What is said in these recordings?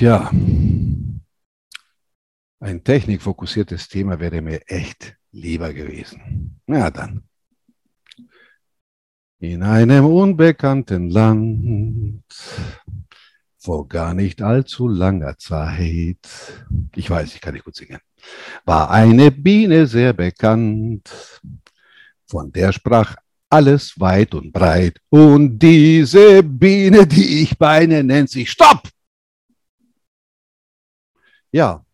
Tja, ein technikfokussiertes Thema wäre mir echt lieber gewesen. Ja, dann. In einem unbekannten Land vor gar nicht allzu langer Zeit, ich weiß, ich kann nicht gut singen, war eine Biene sehr bekannt. Von der sprach alles weit und breit. Und diese Biene, die ich beine, nennt sich Stopp! Ja,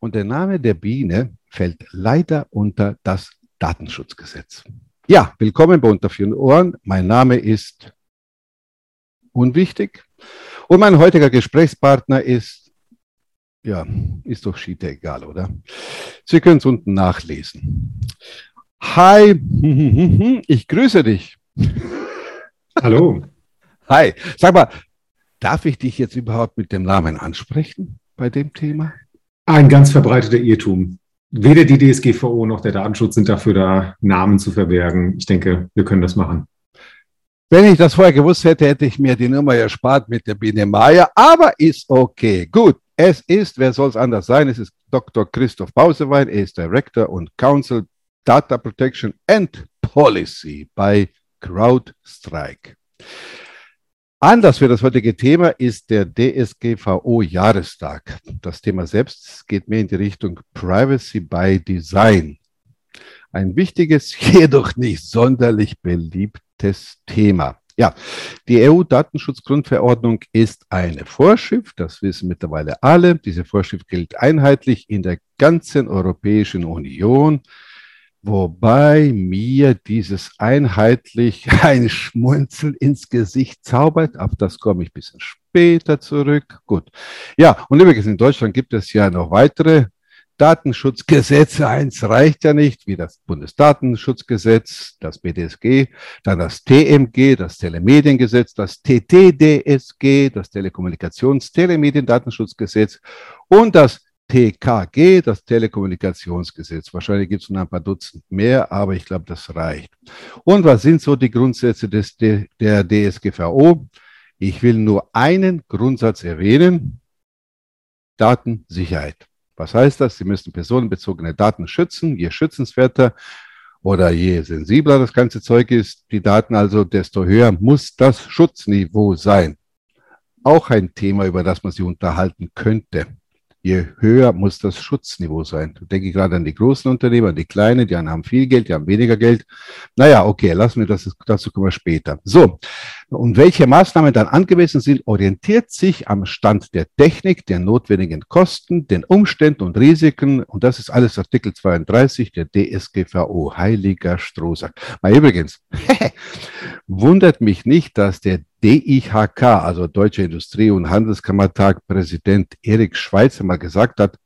und der Name der Biene fällt leider unter das Datenschutzgesetz. Ja, willkommen bei Unter vier Ohren. Mein Name ist unwichtig und mein heutiger Gesprächspartner ist, ja, ist doch Schiete egal, oder? Sie können es unten nachlesen. Hi, ich grüße dich. Hallo. Hi, sag mal, darf ich dich jetzt überhaupt mit dem Namen ansprechen bei dem Thema? Ein ganz verbreiteter Irrtum. Weder die DSGVO noch der Datenschutz sind dafür da, Namen zu verbergen. Ich denke, wir können das machen. Wenn ich das vorher gewusst hätte, hätte ich mir die Nummer erspart mit der Biene Maya, aber ist okay. Gut, es ist, wer soll es anders sein? Es ist Dr. Christoph Bausewein, er ist Director und Counsel Data Protection and Policy bei CrowdStrike. Anlass für das heutige Thema ist der DSGVO-Jahrestag. Das Thema selbst geht mehr in die Richtung Privacy by Design. Ein wichtiges, jedoch nicht sonderlich beliebtes Thema. Ja, die EU-Datenschutzgrundverordnung ist eine Vorschrift, das wissen mittlerweile alle. Diese Vorschrift gilt einheitlich in der ganzen Europäischen Union. Wobei mir dieses einheitlich ein Schmunzeln ins Gesicht zaubert. Auf das komme ich ein bisschen später zurück. Gut. Ja, und übrigens in Deutschland gibt es ja noch weitere Datenschutzgesetze. Eins reicht ja nicht, wie das Bundesdatenschutzgesetz, das BDSG, dann das TMG, das Telemediengesetz, das TTDSG, das Telekommunikations-Telemediendatenschutzgesetz und das TKG, das Telekommunikationsgesetz. Wahrscheinlich gibt es noch ein paar Dutzend mehr, aber ich glaube, das reicht. Und was sind so die Grundsätze des, der DSGVO? Ich will nur einen Grundsatz erwähnen. Datensicherheit. Was heißt das? Sie müssen personenbezogene Daten schützen. Je schützenswerter oder je sensibler das ganze Zeug ist, die Daten also, desto höher muss das Schutzniveau sein. Auch ein Thema, über das man sich unterhalten könnte je höher muss das Schutzniveau sein. Du denke gerade an die großen Unternehmen, an die kleinen, die haben viel Geld, die haben weniger Geld. Naja, okay, lassen wir das, dazu kommen wir später. So, und welche Maßnahmen dann angemessen sind, orientiert sich am Stand der Technik, der notwendigen Kosten, den Umständen und Risiken. Und das ist alles Artikel 32 der DSGVO, heiliger Strohsack. Mal übrigens, wundert mich nicht, dass der DIHK, also Deutsche Industrie- und Handelskammertag, Präsident Erik Schweizer mal gesagt hat,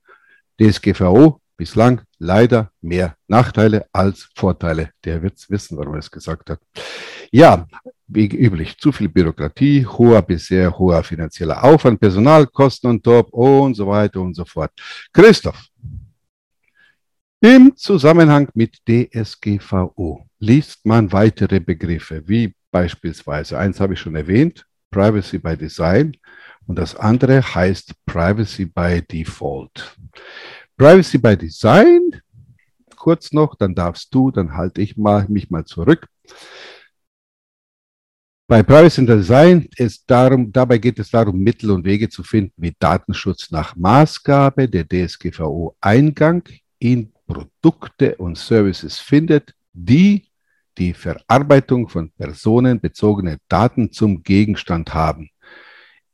DSGVO bislang leider mehr Nachteile als Vorteile. Der wird wissen, warum er es gesagt hat. Ja, wie üblich, zu viel Bürokratie, hoher bisher hoher finanzieller Aufwand, Personalkosten und top und so weiter und so fort. Christoph, im Zusammenhang mit DSGVO liest man weitere Begriffe wie beispielsweise, eins habe ich schon erwähnt, Privacy by Design und das andere heißt Privacy by Default. Privacy by Design, kurz noch, dann darfst du, dann halte ich mal, mich mal zurück. Bei Privacy by Design ist darum, dabei geht es darum, Mittel und Wege zu finden, wie Datenschutz nach Maßgabe der DSGVO Eingang in Produkte und Services findet, die die Verarbeitung von personenbezogenen Daten zum Gegenstand haben.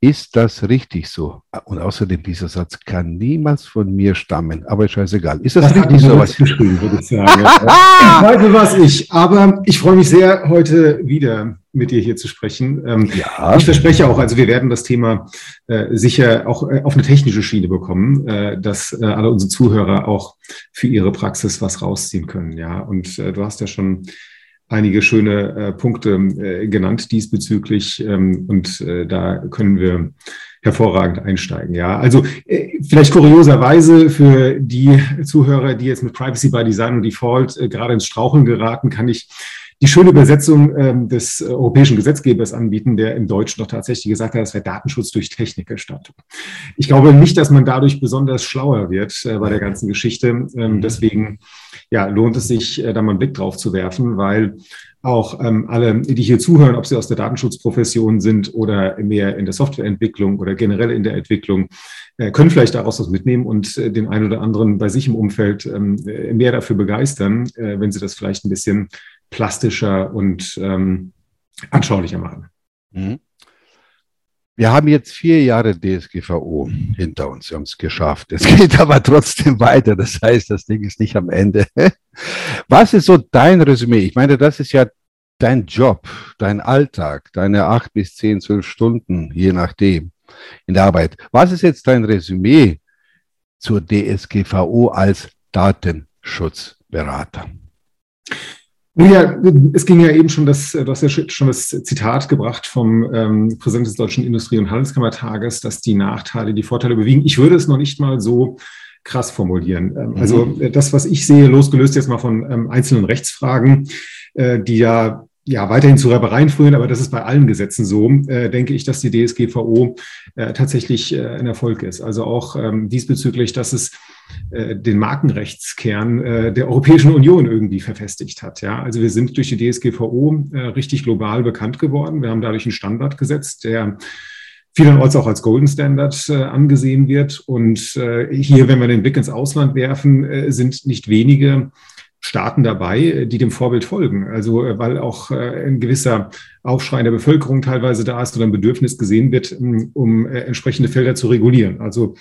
Ist das richtig so? Und außerdem, dieser Satz kann niemals von mir stammen, aber scheißegal. Ist das, das richtig so? Was geschrieben, würde ich sagen. War es ich, aber ich freue mich sehr, heute wieder mit dir hier zu sprechen. Ähm, ja. Ich verspreche auch, also wir werden das Thema äh, sicher auch äh, auf eine technische Schiene bekommen, äh, dass äh, alle unsere Zuhörer auch für ihre Praxis was rausziehen können. Ja, und äh, du hast ja schon einige schöne äh, Punkte äh, genannt diesbezüglich ähm, und äh, da können wir hervorragend einsteigen. Ja, also äh, vielleicht kurioserweise für die Zuhörer, die jetzt mit Privacy by Design und Default äh, gerade ins Straucheln geraten, kann ich die schöne Übersetzung ähm, des europäischen Gesetzgebers anbieten, der im Deutschen doch tatsächlich gesagt hat, das wäre Datenschutz durch Technikgestattung. Ich glaube nicht, dass man dadurch besonders schlauer wird äh, bei der ganzen Geschichte. Ähm, mhm. deswegen ja, lohnt es sich, äh, da mal einen Blick drauf zu werfen, weil auch ähm, alle, die hier zuhören, ob sie aus der Datenschutzprofession sind oder mehr in der Softwareentwicklung oder generell in der Entwicklung, äh, können vielleicht daraus was mitnehmen und äh, den einen oder anderen bei sich im Umfeld ähm, äh, mehr dafür begeistern, äh, wenn sie das vielleicht ein bisschen plastischer und ähm, anschaulicher machen. Mhm. Wir haben jetzt vier Jahre DSGVO hinter uns. Wir haben es geschafft. Es geht aber trotzdem weiter. Das heißt, das Ding ist nicht am Ende. Was ist so dein Resümee? Ich meine, das ist ja dein Job, dein Alltag, deine acht bis zehn, zwölf Stunden, je nachdem, in der Arbeit. Was ist jetzt dein Resümee zur DSGVO als Datenschutzberater? Ja, es ging ja eben schon das, du hast ja schon das Zitat gebracht vom ähm, Präsidenten des Deutschen Industrie- und Handelskammertages, dass die Nachteile die Vorteile überwiegen. Ich würde es noch nicht mal so krass formulieren. Ähm, also mhm. das, was ich sehe, losgelöst jetzt mal von ähm, einzelnen Rechtsfragen, äh, die ja ja, weiterhin zu Reibereien führen, aber das ist bei allen Gesetzen so, äh, denke ich, dass die DSGVO äh, tatsächlich äh, ein Erfolg ist. Also auch ähm, diesbezüglich, dass es äh, den Markenrechtskern äh, der Europäischen Union irgendwie verfestigt hat. Ja, also wir sind durch die DSGVO äh, richtig global bekannt geworden. Wir haben dadurch einen Standard gesetzt, der vielenorts auch als Golden Standard äh, angesehen wird. Und äh, hier, wenn wir den Blick ins Ausland werfen, äh, sind nicht wenige Staaten dabei, die dem Vorbild folgen. Also weil auch ein gewisser Aufschrei in der Bevölkerung teilweise da ist oder ein Bedürfnis gesehen wird, um entsprechende Felder zu regulieren. Also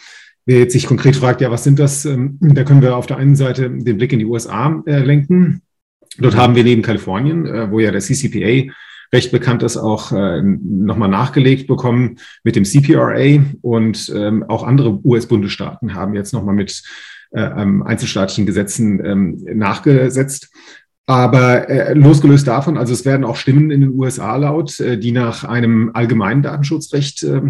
Wer jetzt sich konkret fragt, ja, was sind das? Ähm, da können wir auf der einen Seite den Blick in die USA äh, lenken. Dort haben wir neben Kalifornien, äh, wo ja der CCPA recht bekannt ist, auch äh, nochmal nachgelegt bekommen mit dem CPRA und ähm, auch andere US-Bundesstaaten haben jetzt nochmal mit ähm, einzelstaatlichen Gesetzen nachgesetzt. Aber äh, losgelöst davon, also es werden auch Stimmen in den USA laut, äh, die nach einem allgemeinen Datenschutzrecht äh,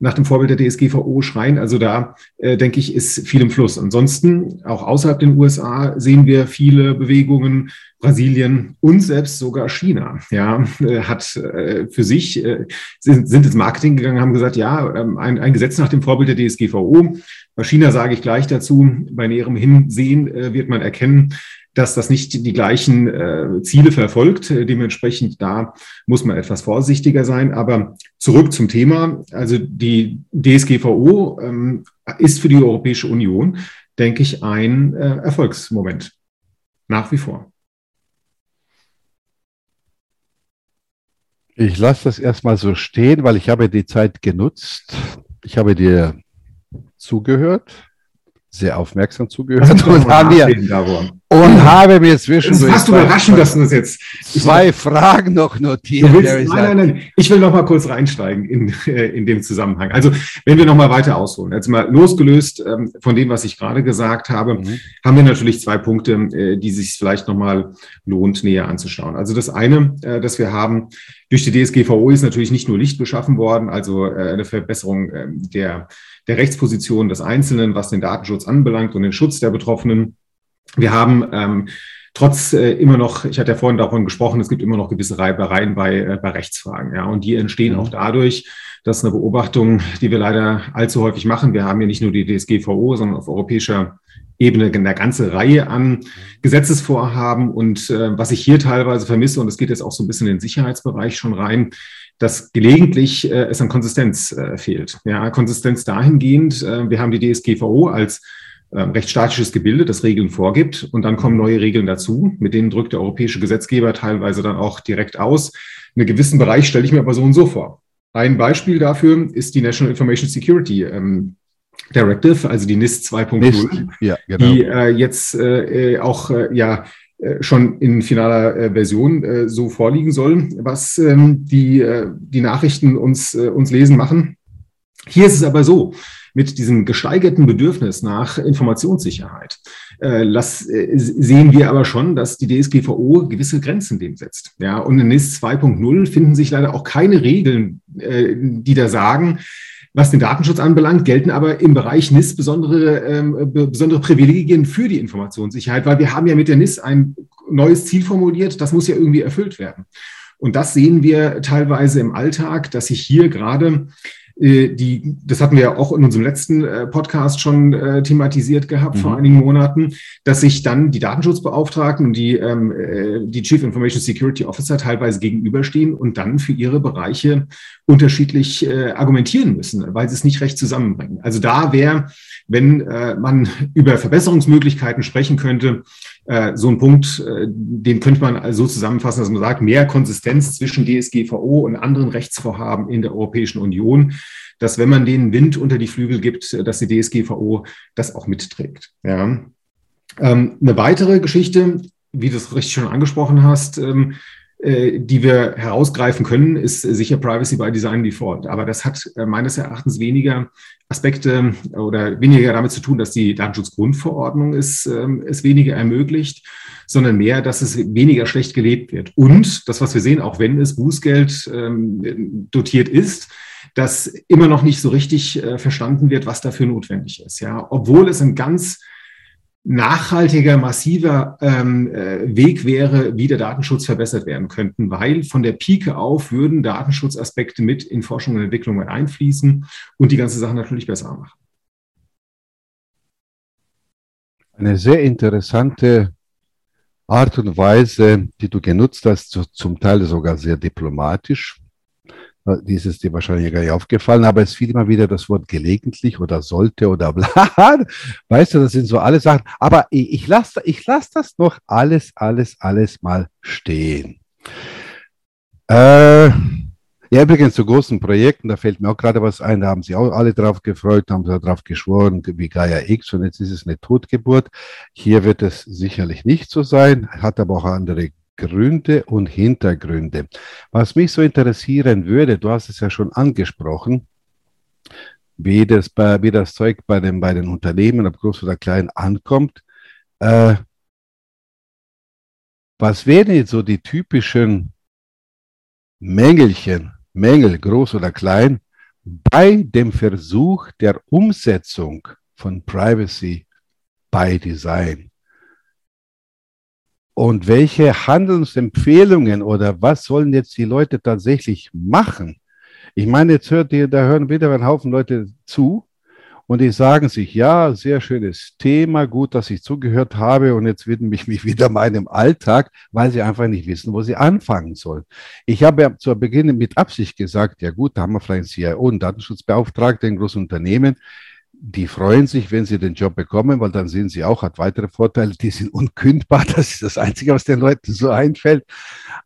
nach dem Vorbild der DSGVO schreien. Also da äh, denke ich, ist viel im Fluss. Ansonsten, auch außerhalb den USA, sehen wir viele Bewegungen. Brasilien und selbst sogar China, ja, äh, hat äh, für sich, äh, sind, sind ins Marketing gegangen, haben gesagt, ja, ähm, ein, ein Gesetz nach dem Vorbild der DSGVO. Bei China sage ich gleich dazu, bei näherem Hinsehen äh, wird man erkennen, dass das nicht die gleichen äh, Ziele verfolgt. Dementsprechend da muss man etwas vorsichtiger sein. Aber zurück zum Thema. Also die DSGVO ähm, ist für die Europäische Union, denke ich, ein äh, Erfolgsmoment. Nach wie vor. Ich lasse das erstmal so stehen, weil ich habe die Zeit genutzt. Ich habe dir zugehört sehr aufmerksam zugehört und, haben mir, und habe mir zwischendurch. Das fast überraschend, dass du das jetzt. Zwei Fragen noch notiert. Willst, nein, nein, nein. Ich will noch mal kurz reinsteigen in, äh, in dem Zusammenhang. Also, wenn wir noch mal weiter ausholen, jetzt mal losgelöst ähm, von dem, was ich gerade gesagt habe, mhm. haben wir natürlich zwei Punkte, äh, die sich vielleicht noch mal lohnt, näher anzuschauen. Also, das eine, äh, dass wir haben, durch die DSGVO ist natürlich nicht nur Licht beschaffen worden, also äh, eine Verbesserung äh, der der Rechtsposition des Einzelnen, was den Datenschutz anbelangt und den Schutz der Betroffenen. Wir haben ähm, trotz äh, immer noch, ich hatte ja vorhin davon gesprochen, es gibt immer noch gewisse Reibereien bei, äh, bei Rechtsfragen. Ja, und die entstehen mhm. auch dadurch, dass eine Beobachtung, die wir leider allzu häufig machen, wir haben ja nicht nur die DSGVO, sondern auf europäischer Ebene eine ganze Reihe an Gesetzesvorhaben. Und äh, was ich hier teilweise vermisse, und es geht jetzt auch so ein bisschen in den Sicherheitsbereich schon rein, dass gelegentlich äh, es an Konsistenz äh, fehlt. Ja, Konsistenz dahingehend, äh, wir haben die DSGVO als äh, rechtsstaatliches Gebilde, das Regeln vorgibt und dann kommen neue Regeln dazu, mit denen drückt der europäische Gesetzgeber teilweise dann auch direkt aus. In einem gewissen Bereich stelle ich mir aber so und so vor. Ein Beispiel dafür ist die National Information Security ähm, Directive, also die NIST 2.0, ja, genau. die äh, jetzt äh, äh auch äh, ja äh, schon in finaler äh, Version so vorliegen soll, was ähm, die, die Nachrichten uns, uns lesen machen. Hier ist es aber so, mit diesem gesteigerten Bedürfnis nach Informationssicherheit lass, sehen wir aber schon, dass die DSGVO gewisse Grenzen dem setzt. Ja, und in NIS 2.0 finden sich leider auch keine Regeln, die da sagen, was den Datenschutz anbelangt, gelten aber im Bereich NIS besondere, ähm, besondere Privilegien für die Informationssicherheit, weil wir haben ja mit der NIS ein neues Ziel formuliert, das muss ja irgendwie erfüllt werden. Und das sehen wir teilweise im Alltag, dass sich hier gerade äh, die, das hatten wir ja auch in unserem letzten äh, Podcast schon äh, thematisiert gehabt mhm. vor einigen Monaten, dass sich dann die Datenschutzbeauftragten und die, ähm, die Chief Information Security Officer teilweise gegenüberstehen und dann für ihre Bereiche unterschiedlich äh, argumentieren müssen, weil sie es nicht recht zusammenbringen. Also da wäre, wenn äh, man über Verbesserungsmöglichkeiten sprechen könnte, äh, so ein Punkt, äh, den könnte man so zusammenfassen, dass man sagt, mehr Konsistenz zwischen DSGVO und anderen Rechtsvorhaben in der Europäischen Union, dass wenn man denen Wind unter die Flügel gibt, dass die DSGVO das auch mitträgt. Ja. Ähm, eine weitere Geschichte, wie du es richtig schon angesprochen hast, ähm, äh, die wir herausgreifen können, ist sicher Privacy by Design Default. Aber das hat äh, meines Erachtens weniger Aspekte oder weniger damit zu tun, dass die Datenschutzgrundverordnung es, ähm, es weniger ermöglicht, sondern mehr, dass es weniger schlecht gelebt wird. Und das, was wir sehen, auch wenn es Bußgeld ähm, dotiert ist, dass immer noch nicht so richtig äh, verstanden wird, was dafür notwendig ist. Ja, obwohl es ein ganz nachhaltiger, massiver ähm, äh, Weg wäre, wie der Datenschutz verbessert werden könnten, weil von der Pike auf würden Datenschutzaspekte mit in Forschung und Entwicklung einfließen und die ganze Sache natürlich besser machen. Eine sehr interessante Art und Weise, die du genutzt hast, zum Teil sogar sehr diplomatisch. Dies ist dir wahrscheinlich gar nicht aufgefallen, aber es fiel immer wieder das Wort gelegentlich oder sollte oder bla. Weißt du, das sind so alle Sachen. Aber ich, lasse ich lass das noch alles, alles, alles mal stehen. Äh, ja, übrigens zu großen Projekten, da fällt mir auch gerade was ein, da haben sich auch alle drauf gefreut, haben darauf geschworen, wie Gaia X und jetzt ist es eine Totgeburt. Hier wird es sicherlich nicht so sein, hat aber auch andere Gründe und Hintergründe. Was mich so interessieren würde, du hast es ja schon angesprochen, wie das, bei, wie das Zeug bei den, bei den Unternehmen, ob groß oder klein, ankommt. Äh, was wären jetzt so die typischen Mängelchen, Mängel, groß oder klein, bei dem Versuch der Umsetzung von Privacy by Design? Und welche Handlungsempfehlungen oder was sollen jetzt die Leute tatsächlich machen? Ich meine, jetzt hört ihr, da hören wieder ein Haufen Leute zu und die sagen sich, ja, sehr schönes Thema, gut, dass ich zugehört habe und jetzt widme ich mich wieder meinem Alltag, weil sie einfach nicht wissen, wo sie anfangen sollen. Ich habe ja zu Beginn mit Absicht gesagt, ja gut, da haben wir vielleicht einen CIO, einen Datenschutzbeauftragten in großen Unternehmen die freuen sich, wenn sie den Job bekommen, weil dann sehen sie auch, hat weitere Vorteile, die sind unkündbar. Das ist das Einzige, was den Leuten so einfällt.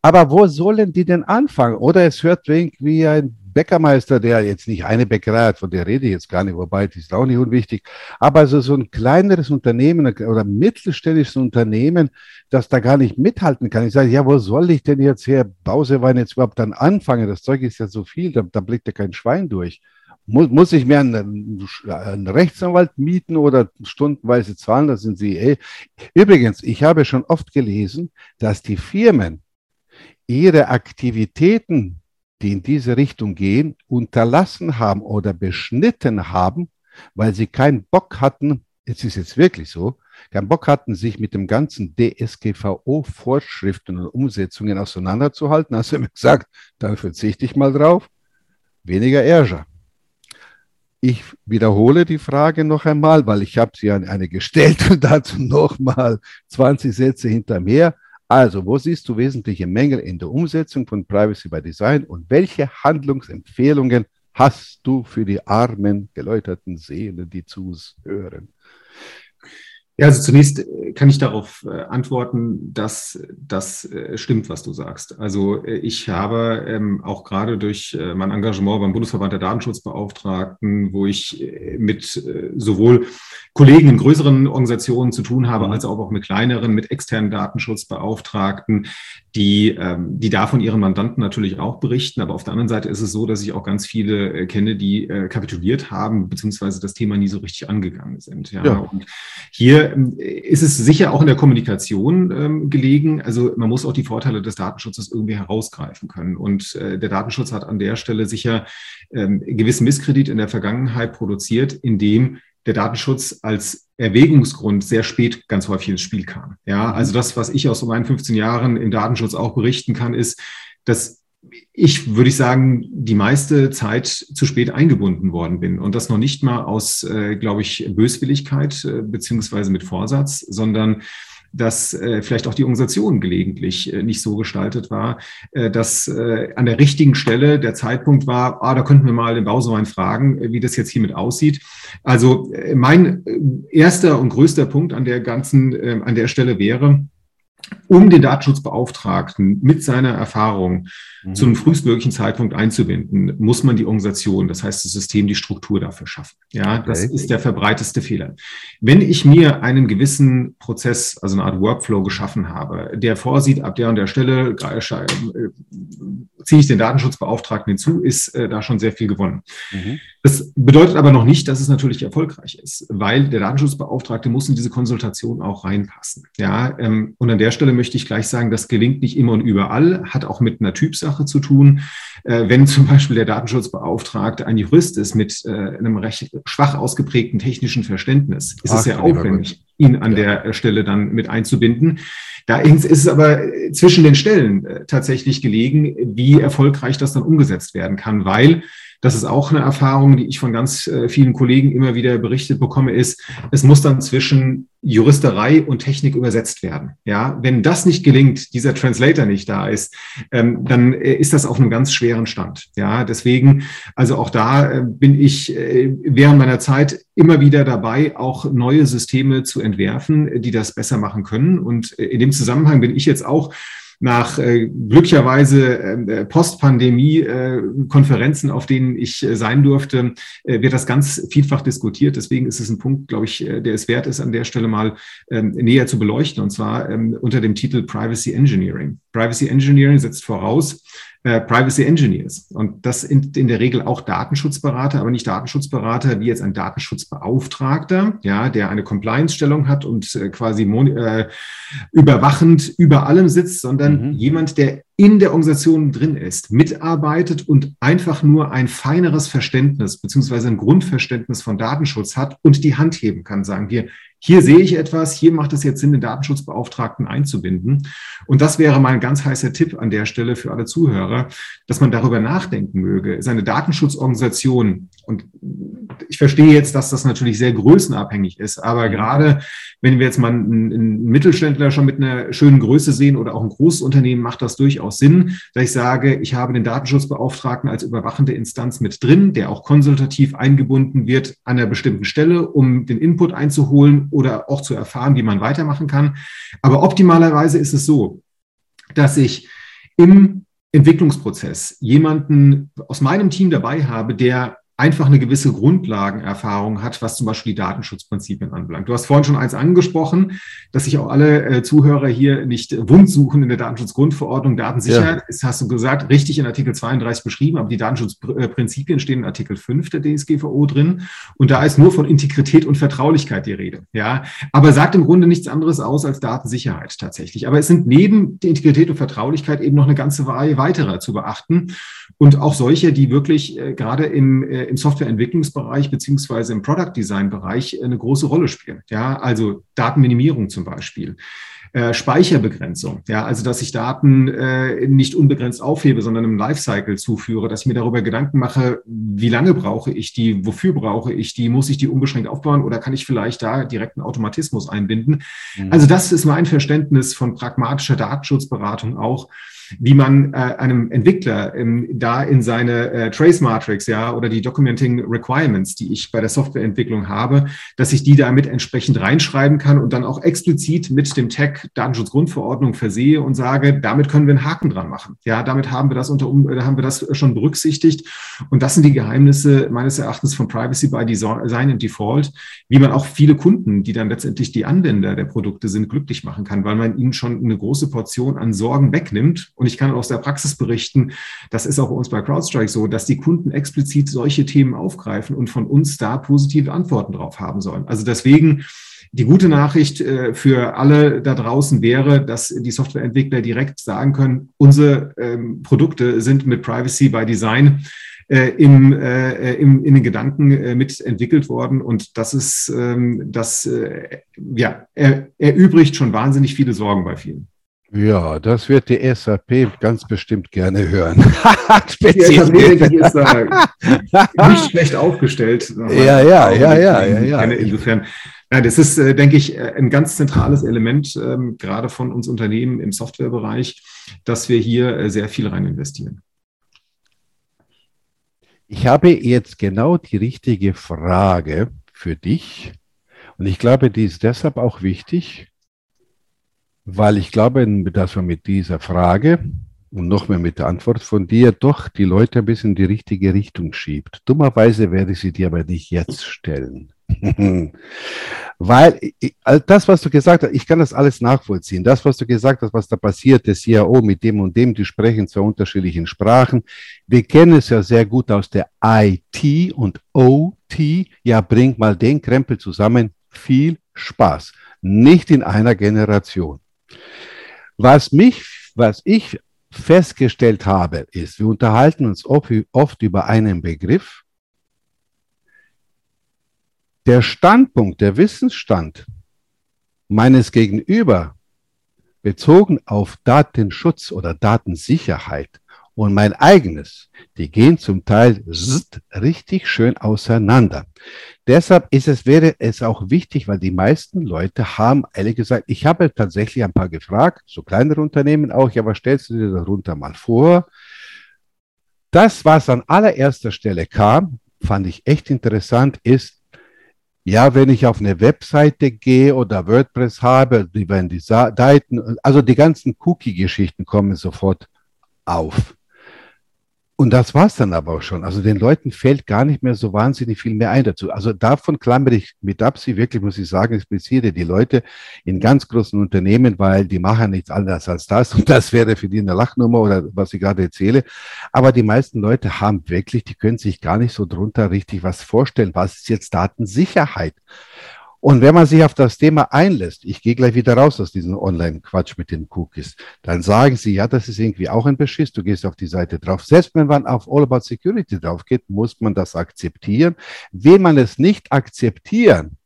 Aber wo sollen die denn anfangen? Oder es hört wie ein Bäckermeister, der jetzt nicht eine Bäckerei hat, von der rede ich jetzt gar nicht, wobei das ist auch nicht unwichtig. Aber also so ein kleineres Unternehmen oder mittelständisches Unternehmen, das da gar nicht mithalten kann. Ich sage, ja, wo soll ich denn jetzt, Herr Bausewein, jetzt überhaupt dann anfangen? Das Zeug ist ja so viel, da, da blickt ja kein Schwein durch. Muss, muss ich mir einen, einen, Rechtsanwalt mieten oder stundenweise zahlen? Das sind sie eh. Übrigens, ich habe schon oft gelesen, dass die Firmen ihre Aktivitäten, die in diese Richtung gehen, unterlassen haben oder beschnitten haben, weil sie keinen Bock hatten, es ist jetzt wirklich so, keinen Bock hatten, sich mit dem ganzen DSGVO-Vorschriften und Umsetzungen auseinanderzuhalten. Hast du mir gesagt, dann verzichte ich mal drauf. Weniger Ärger. Ich wiederhole die Frage noch einmal, weil ich habe sie an eine gestellt und dazu nochmal 20 Sätze hinter mir. Also, wo siehst du wesentliche Mängel in der Umsetzung von Privacy by Design und welche Handlungsempfehlungen hast du für die armen, geläuterten Seelen, die zuhören? Ja, also zunächst äh, kann ich darauf äh, antworten, dass das äh, stimmt, was du sagst. Also ich habe ähm, auch gerade durch mein Engagement beim Bundesverband der Datenschutzbeauftragten, wo ich mit sowohl Kollegen in größeren Organisationen zu tun habe, mhm. als auch mit kleineren, mit externen Datenschutzbeauftragten, die, ähm, die da von ihren Mandanten natürlich auch berichten. Aber auf der anderen Seite ist es so, dass ich auch ganz viele kenne, die kapituliert haben, beziehungsweise das Thema nie so richtig angegangen sind. Ja. ja. Und hier ist es sicher auch in der Kommunikation ähm, gelegen. Also man muss auch die Vorteile des Datenschutzes irgendwie herausgreifen können. Und äh, der Datenschutz hat an der Stelle sicher ähm, gewissen Misskredit in der Vergangenheit produziert, indem der Datenschutz als Erwägungsgrund sehr spät ganz häufig ins Spiel kam. Ja, mhm. also das, was ich aus meinen 15 Jahren im Datenschutz auch berichten kann, ist, dass ich würde ich sagen, die meiste Zeit zu spät eingebunden worden bin. Und das noch nicht mal aus, äh, glaube ich, Böswilligkeit äh, beziehungsweise mit Vorsatz, sondern dass äh, vielleicht auch die Organisation gelegentlich äh, nicht so gestaltet war, äh, dass äh, an der richtigen Stelle der Zeitpunkt war, ah, da könnten wir mal den Bausewein fragen, äh, wie das jetzt hiermit aussieht. Also äh, mein äh, erster und größter Punkt an der ganzen, äh, an der Stelle wäre, um den Datenschutzbeauftragten mit seiner Erfahrung mhm. zu einem frühestmöglichen Zeitpunkt einzubinden, muss man die Organisation, das heißt das System, die Struktur dafür schaffen. Ja, okay. das ist der verbreiteste Fehler. Wenn ich mir einen gewissen Prozess, also eine Art Workflow geschaffen habe, der vorsieht, ab der und der Stelle äh, ziehe ich den Datenschutzbeauftragten hinzu, ist äh, da schon sehr viel gewonnen. Mhm. Das bedeutet aber noch nicht, dass es natürlich erfolgreich ist, weil der Datenschutzbeauftragte muss in diese Konsultation auch reinpassen. Ja, ähm, und an der Stelle möchte ich gleich sagen, das gelingt nicht immer und überall, hat auch mit einer Typsache zu tun. Äh, wenn zum Beispiel der Datenschutzbeauftragte ein Jurist ist mit äh, einem recht schwach ausgeprägten technischen Verständnis, ist Ach, es sehr aufwendig, ihn an ja. der Stelle dann mit einzubinden. Da ist es aber zwischen den Stellen äh, tatsächlich gelegen, wie erfolgreich das dann umgesetzt werden kann, weil das ist auch eine Erfahrung, die ich von ganz äh, vielen Kollegen immer wieder berichtet bekomme, ist, es muss dann zwischen Juristerei und Technik übersetzt werden. Ja, wenn das nicht gelingt, dieser Translator nicht da ist, ähm, dann äh, ist das auf einem ganz schweren Stand. Ja, deswegen, also auch da äh, bin ich äh, während meiner Zeit immer wieder dabei, auch neue Systeme zu entwerfen, die das besser machen können. Und in dem Zusammenhang bin ich jetzt auch nach äh, glücklicherweise äh, Post-Pandemie-Konferenzen, äh, auf denen ich äh, sein durfte, äh, wird das ganz vielfach diskutiert. Deswegen ist es ein Punkt, glaube ich, äh, der es wert ist, an der Stelle mal ähm, näher zu beleuchten, und zwar ähm, unter dem Titel Privacy Engineering. Privacy Engineering setzt voraus, äh, Privacy Engineers. Und das sind in der Regel auch Datenschutzberater, aber nicht Datenschutzberater wie jetzt ein Datenschutzbeauftragter, ja, der eine Compliance-Stellung hat und äh, quasi äh, überwachend über allem sitzt, sondern mhm. jemand, der in der Organisation drin ist, mitarbeitet und einfach nur ein feineres Verständnis beziehungsweise ein Grundverständnis von Datenschutz hat und die Hand heben kann, sagen wir, hier sehe ich etwas, hier macht es jetzt Sinn, den Datenschutzbeauftragten einzubinden. Und das wäre mein ganz heißer Tipp an der Stelle für alle Zuhörer, dass man darüber nachdenken möge. Seine Datenschutzorganisation, und ich verstehe jetzt, dass das natürlich sehr größenabhängig ist, aber mhm. gerade wenn wir jetzt mal einen, einen Mittelständler schon mit einer schönen Größe sehen oder auch ein großes Unternehmen, macht das durchaus Sinn, dass ich sage, ich habe den Datenschutzbeauftragten als überwachende Instanz mit drin, der auch konsultativ eingebunden wird an einer bestimmten Stelle, um den Input einzuholen oder auch zu erfahren, wie man weitermachen kann. Aber optimalerweise ist es so, dass ich im Entwicklungsprozess jemanden aus meinem Team dabei habe, der einfach eine gewisse Grundlagenerfahrung hat, was zum Beispiel die Datenschutzprinzipien anbelangt. Du hast vorhin schon eins angesprochen, dass sich auch alle äh, Zuhörer hier nicht wund suchen in der Datenschutzgrundverordnung. Datensicherheit ja. ist, hast du gesagt, richtig in Artikel 32 beschrieben, aber die Datenschutzprinzipien stehen in Artikel 5 der DSGVO drin und da ist nur von Integrität und Vertraulichkeit die Rede. Ja, aber sagt im Grunde nichts anderes aus als Datensicherheit tatsächlich. Aber es sind neben der Integrität und Vertraulichkeit eben noch eine ganze Reihe weiterer zu beachten und auch solche, die wirklich äh, gerade im äh, im Softwareentwicklungsbereich beziehungsweise im Product Design Bereich eine große Rolle spielen. Ja, also Datenminimierung zum Beispiel. Äh, Speicherbegrenzung, ja, also dass ich Daten äh, nicht unbegrenzt aufhebe, sondern im Lifecycle zuführe, dass ich mir darüber Gedanken mache, wie lange brauche ich die, wofür brauche ich die, muss ich die unbeschränkt aufbauen oder kann ich vielleicht da direkt einen Automatismus einbinden? Mhm. Also das ist mein Verständnis von pragmatischer Datenschutzberatung auch wie man äh, einem Entwickler ähm, da in seine äh, Trace Matrix, ja, oder die Documenting Requirements, die ich bei der Softwareentwicklung habe, dass ich die damit entsprechend reinschreiben kann und dann auch explizit mit dem Tag Datenschutzgrundverordnung versehe und sage, damit können wir einen Haken dran machen. Ja, damit haben wir das unter, äh, haben wir das schon berücksichtigt. Und das sind die Geheimnisse meines Erachtens von Privacy by Design and Default, wie man auch viele Kunden, die dann letztendlich die Anwender der Produkte sind, glücklich machen kann, weil man ihnen schon eine große Portion an Sorgen wegnimmt und ich kann aus der Praxis berichten, das ist auch bei uns bei CrowdStrike so, dass die Kunden explizit solche Themen aufgreifen und von uns da positive Antworten drauf haben sollen. Also deswegen die gute Nachricht äh, für alle da draußen wäre, dass die Softwareentwickler direkt sagen können, unsere ähm, Produkte sind mit Privacy by Design äh, im, äh, im, in den Gedanken mitentwickelt worden. Und das ist, ähm, das, ja, er, erübrigt schon wahnsinnig viele Sorgen bei vielen. Ja, das wird die SAP ganz bestimmt gerne hören. die SAP, nicht schlecht aufgestellt. Ja, ja, ja, ja, ja. Insofern, das ist, äh, denke ich, ein ganz zentrales Element, ähm, gerade von uns Unternehmen im Softwarebereich, dass wir hier äh, sehr viel rein investieren. Ich habe jetzt genau die richtige Frage für dich. Und ich glaube, die ist deshalb auch wichtig, weil ich glaube, dass man mit dieser Frage und noch mehr mit der Antwort von dir doch die Leute ein bisschen in die richtige Richtung schiebt. Dummerweise werde ich sie dir aber nicht jetzt stellen. Weil das, was du gesagt hast, ich kann das alles nachvollziehen. Das, was du gesagt hast, was da passiert, der CIO mit dem und dem, die sprechen zwar unterschiedlichen Sprachen. Wir kennen es ja sehr gut aus der IT und OT. Ja, bring mal den Krempel zusammen. Viel Spaß. Nicht in einer Generation. Was mich, was ich festgestellt habe, ist, wir unterhalten uns oft über einen Begriff. Der Standpunkt, der Wissensstand meines Gegenüber bezogen auf Datenschutz oder Datensicherheit und mein eigenes, die gehen zum Teil richtig schön auseinander. Deshalb ist es, wäre es auch wichtig, weil die meisten Leute haben, ehrlich gesagt, ich habe tatsächlich ein paar gefragt, so kleinere Unternehmen auch, ja, was stellst du dir darunter mal vor? Das, was an allererster Stelle kam, fand ich echt interessant, ist, ja, wenn ich auf eine Webseite gehe oder WordPress habe, die werden die Seiten, also die ganzen Cookie-Geschichten kommen sofort auf. Und das war es dann aber auch schon. Also den Leuten fällt gar nicht mehr so wahnsinnig viel mehr ein dazu. Also davon klammere ich mit ab. Sie wirklich, muss ich sagen, ich beziehe die Leute in ganz großen Unternehmen, weil die machen nichts anderes als das. Und das wäre für die eine Lachnummer oder was ich gerade erzähle. Aber die meisten Leute haben wirklich, die können sich gar nicht so drunter richtig was vorstellen. Was ist jetzt Datensicherheit? Und wenn man sich auf das Thema einlässt, ich gehe gleich wieder raus aus diesem Online-Quatsch mit den Cookies, dann sagen sie, ja, das ist irgendwie auch ein Beschiss, du gehst auf die Seite drauf. Selbst wenn man auf All About Security drauf geht, muss man das akzeptieren. Will man es nicht akzeptieren,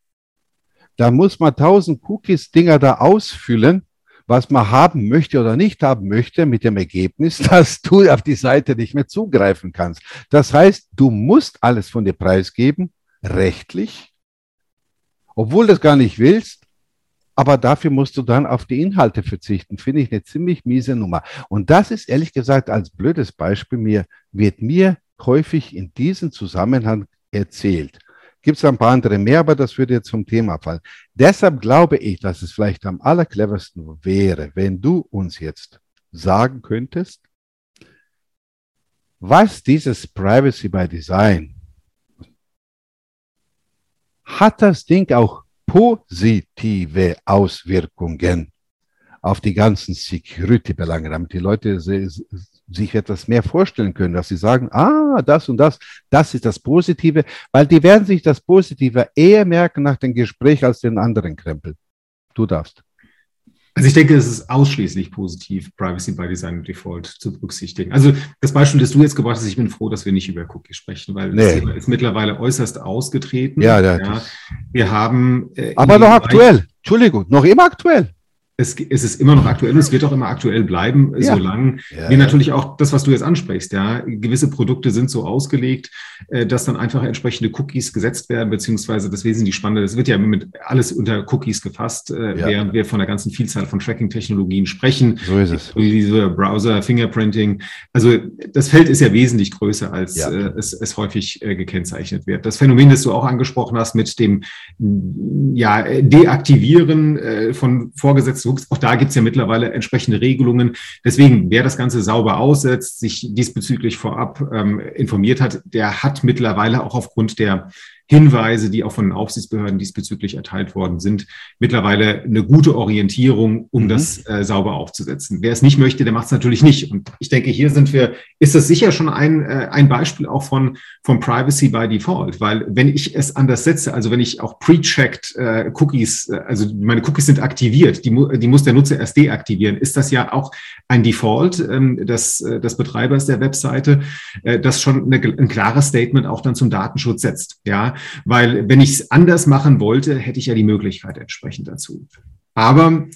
dann muss man tausend Cookies-Dinger da ausfüllen, was man haben möchte oder nicht haben möchte, mit dem Ergebnis, dass du auf die Seite nicht mehr zugreifen kannst. Das heißt, du musst alles von dir preisgeben, rechtlich, obwohl du das gar nicht willst, aber dafür musst du dann auf die Inhalte verzichten. Finde ich eine ziemlich miese Nummer. Und das ist ehrlich gesagt als blödes Beispiel mir, wird mir häufig in diesem Zusammenhang erzählt. Gibt es ein paar andere mehr, aber das würde jetzt zum Thema fallen. Deshalb glaube ich, dass es vielleicht am allercleversten wäre, wenn du uns jetzt sagen könntest, was dieses Privacy by Design hat das Ding auch positive Auswirkungen auf die ganzen Security-Belange, damit die Leute sich etwas mehr vorstellen können, dass sie sagen, ah, das und das, das ist das Positive, weil die werden sich das Positive eher merken nach dem Gespräch als den anderen Krempel. Du darfst. Also ich denke, es ist ausschließlich positiv, Privacy by Design und Default zu berücksichtigen. Also das Beispiel, das du jetzt gebracht hast, ich bin froh, dass wir nicht über Cookies sprechen, weil nee. das Thema ist mittlerweile äußerst ausgetreten. Ja, ja. ja. Wir haben. Äh, aber noch aktuell. Entschuldigung, noch immer aktuell es, es ist immer noch aktuell und es wird auch immer aktuell bleiben, ja. solange ja, wir natürlich auch das, was du jetzt ansprichst, ja, gewisse Produkte sind so ausgelegt, äh, dass dann einfach entsprechende Cookies gesetzt werden, beziehungsweise das wesentlich spannende, das wird ja mit alles unter Cookies gefasst, äh, ja. während wir von der ganzen Vielzahl von Tracking-Technologien sprechen. So ist es. Diese Browser, Fingerprinting. Also das Feld ist ja wesentlich größer, als äh, es, es häufig äh, gekennzeichnet wird. Das Phänomen, das du auch angesprochen hast mit dem ja, Deaktivieren äh, von vorgesetzten suchst. Auch da gibt es ja mittlerweile entsprechende Regelungen. Deswegen, wer das Ganze sauber aussetzt, sich diesbezüglich vorab ähm, informiert hat, der hat mittlerweile auch aufgrund der Hinweise, die auch von den Aufsichtsbehörden diesbezüglich erteilt worden sind, mittlerweile eine gute Orientierung, um mhm. das äh, sauber aufzusetzen. Wer es nicht möchte, der macht es natürlich nicht. Und ich denke, hier sind wir, ist das sicher schon ein, äh, ein Beispiel auch von, von Privacy by Default, weil wenn ich es anders setze, also wenn ich auch pre-checked äh, Cookies, äh, also meine Cookies sind aktiviert, die, die muss der Nutzer erst deaktivieren, ist das ja auch ein Default ähm, des, äh, des Betreibers der Webseite, äh, das schon eine, ein klares Statement auch dann zum Datenschutz setzt. Ja, weil wenn ich es anders machen wollte, hätte ich ja die Möglichkeit entsprechend dazu. Aber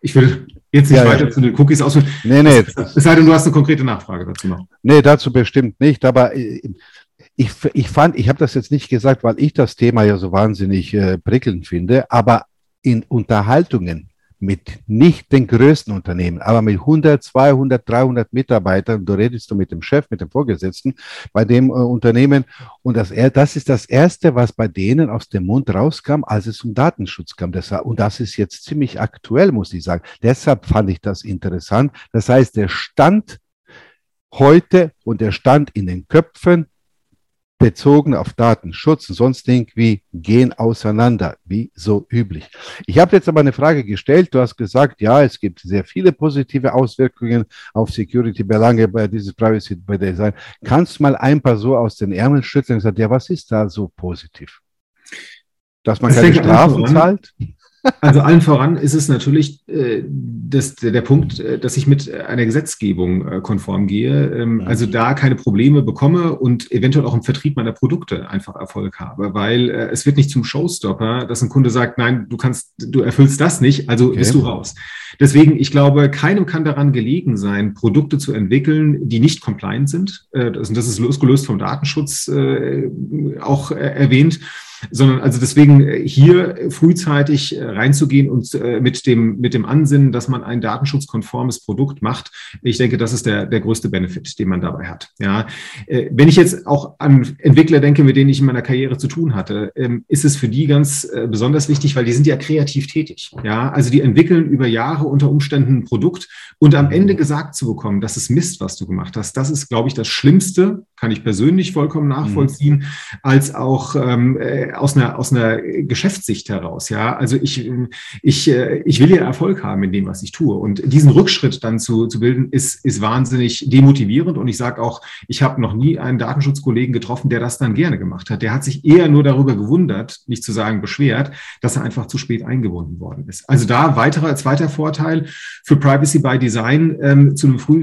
ich will jetzt nicht ja, weiter ja. zu den Cookies ausführen. Nee, nee. Es sei denn, du hast eine konkrete Nachfrage dazu noch. Nee, dazu bestimmt nicht. Aber äh, ich, ich fand, ich habe das jetzt nicht gesagt, weil ich das Thema ja so wahnsinnig äh, prickelnd finde, aber in Unterhaltungen mit nicht den größten Unternehmen, aber mit 100, 200, 300 Mitarbeitern, du redest du mit dem Chef, mit dem Vorgesetzten bei dem äh, Unternehmen und das, das ist das Erste, was bei denen aus dem Mund rauskam, als es um Datenschutz kam. Das, und das ist jetzt ziemlich aktuell, muss ich sagen. Deshalb fand ich das interessant. Das heißt, der Stand heute und der Stand in den Köpfen bezogen auf Datenschutz und sonst irgendwie gehen auseinander, wie so üblich. Ich habe jetzt aber eine Frage gestellt. Du hast gesagt, ja, es gibt sehr viele positive Auswirkungen auf Security-Belange bei dieses Privacy by Design. Kannst du mal ein paar so aus den Ärmeln schütteln und sagen, ja, was ist da so positiv? Dass man das keine Strafen zahlt? Also allen voran ist es natürlich äh, das, der Punkt, äh, dass ich mit einer Gesetzgebung äh, konform gehe, ähm, also da keine Probleme bekomme und eventuell auch im Vertrieb meiner Produkte einfach Erfolg habe, weil äh, es wird nicht zum Showstopper, dass ein Kunde sagt, nein, du kannst, du erfüllst das nicht, also okay. bist du raus. Deswegen, ich glaube, keinem kann daran gelegen sein, Produkte zu entwickeln, die nicht compliant sind. Äh, das, das ist losgelöst vom Datenschutz äh, auch erwähnt sondern also deswegen äh, hier frühzeitig äh, reinzugehen und äh, mit dem, mit dem Ansinnen, dass man ein datenschutzkonformes Produkt macht. Ich denke, das ist der, der größte Benefit, den man dabei hat. Ja, wenn ich jetzt auch an Entwickler denke, mit denen ich in meiner Karriere zu tun hatte, ähm, ist es für die ganz besonders wichtig, weil die sind ja kreativ tätig. Ja, also die entwickeln über Jahre unter Umständen ein Produkt und am Ende gesagt zu bekommen, das ist Mist, was du gemacht hast, das ist, glaube ich, das Schlimmste, kann ich persönlich vollkommen nachvollziehen, mhm. als auch ähm, aus einer, aus einer Geschäftssicht heraus. Ja, also ich, ich, äh, ich will ja Erfolg haben in dem, was ich tue. Und diesen Rückschritt dann zu, zu bilden, ist, ist wahnsinnig demotivierend. Und ich sage auch, ich habe noch nie einen Datenschutzkollegen getroffen, der das dann gerne gemacht hat. Der hat sich eher nur darüber gewundert, nicht zu sagen beschwert, dass er einfach zu spät eingebunden worden ist. Also da weiterer, zweiter Vorteil für Privacy by Design ähm, zu einem frühen,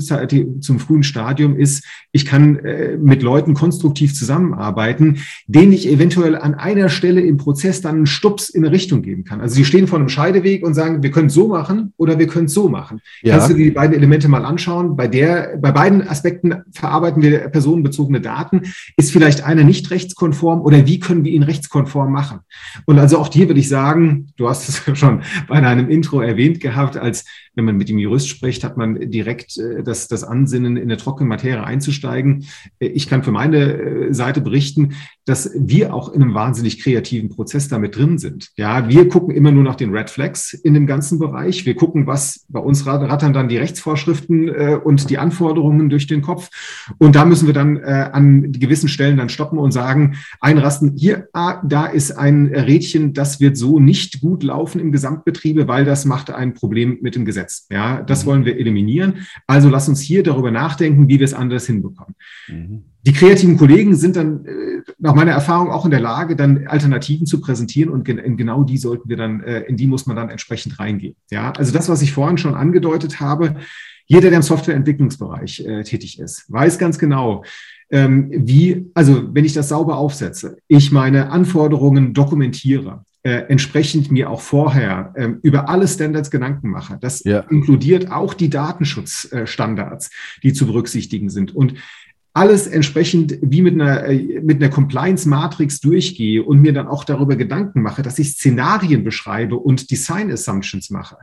zum frühen Stadium ist, ich kann äh, mit Leuten konstruktiv zusammenarbeiten, denen ich eventuell an einer Stelle im Prozess dann einen Stups in eine Richtung geben kann. Also sie stehen vor einem Scheideweg und sagen, wir können es so machen oder wir können es so machen. Ja. Kannst du dir die beiden Elemente mal anschauen? Bei der, bei beiden Aspekten verarbeiten wir personenbezogene Daten. Ist vielleicht einer nicht rechtskonform oder wie können wir ihn rechtskonform machen? Und also auch hier würde ich sagen, du hast es schon bei deinem Intro erwähnt gehabt, als wenn man mit dem Jurist spricht, hat man direkt äh, das, das Ansinnen, in eine trockene Materie einzusteigen. Äh, ich kann für meine äh, Seite berichten, dass wir auch in einem wahnsinnig kreativen Prozess damit drin sind. Ja, wir gucken immer nur nach den Red Flags in dem ganzen Bereich. Wir gucken, was bei uns rattern dann die Rechtsvorschriften und die Anforderungen durch den Kopf. Und da müssen wir dann an gewissen Stellen dann stoppen und sagen, einrasten, hier, ah, da ist ein Rädchen, das wird so nicht gut laufen im Gesamtbetriebe, weil das macht ein Problem mit dem Gesetz. Ja, das mhm. wollen wir eliminieren. Also lass uns hier darüber nachdenken, wie wir es anders hinbekommen. Mhm. Die kreativen Kollegen sind dann äh, nach meiner Erfahrung auch in der Lage, dann Alternativen zu präsentieren und in genau die sollten wir dann, äh, in die muss man dann entsprechend reingehen. Ja, also das, was ich vorhin schon angedeutet habe, jeder, der im Softwareentwicklungsbereich äh, tätig ist, weiß ganz genau, ähm, wie, also wenn ich das sauber aufsetze, ich meine Anforderungen dokumentiere, äh, entsprechend mir auch vorher äh, über alle Standards Gedanken mache. Das ja. inkludiert auch die Datenschutzstandards, die zu berücksichtigen sind. Und alles entsprechend wie mit einer, äh, mit einer Compliance-Matrix durchgehe und mir dann auch darüber Gedanken mache, dass ich Szenarien beschreibe und Design-Assumptions mache,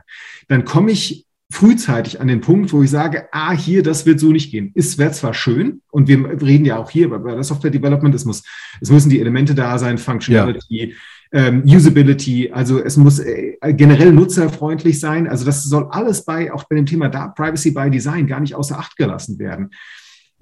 dann komme ich frühzeitig an den Punkt, wo ich sage, ah, hier, das wird so nicht gehen. Es wäre zwar schön, und wir reden ja auch hier bei der Software Development, es muss, es müssen die Elemente da sein, Functionality, ja. Ähm, Usability, also es muss äh, generell nutzerfreundlich sein. Also das soll alles bei, auch bei dem Thema da Privacy by Design gar nicht außer Acht gelassen werden.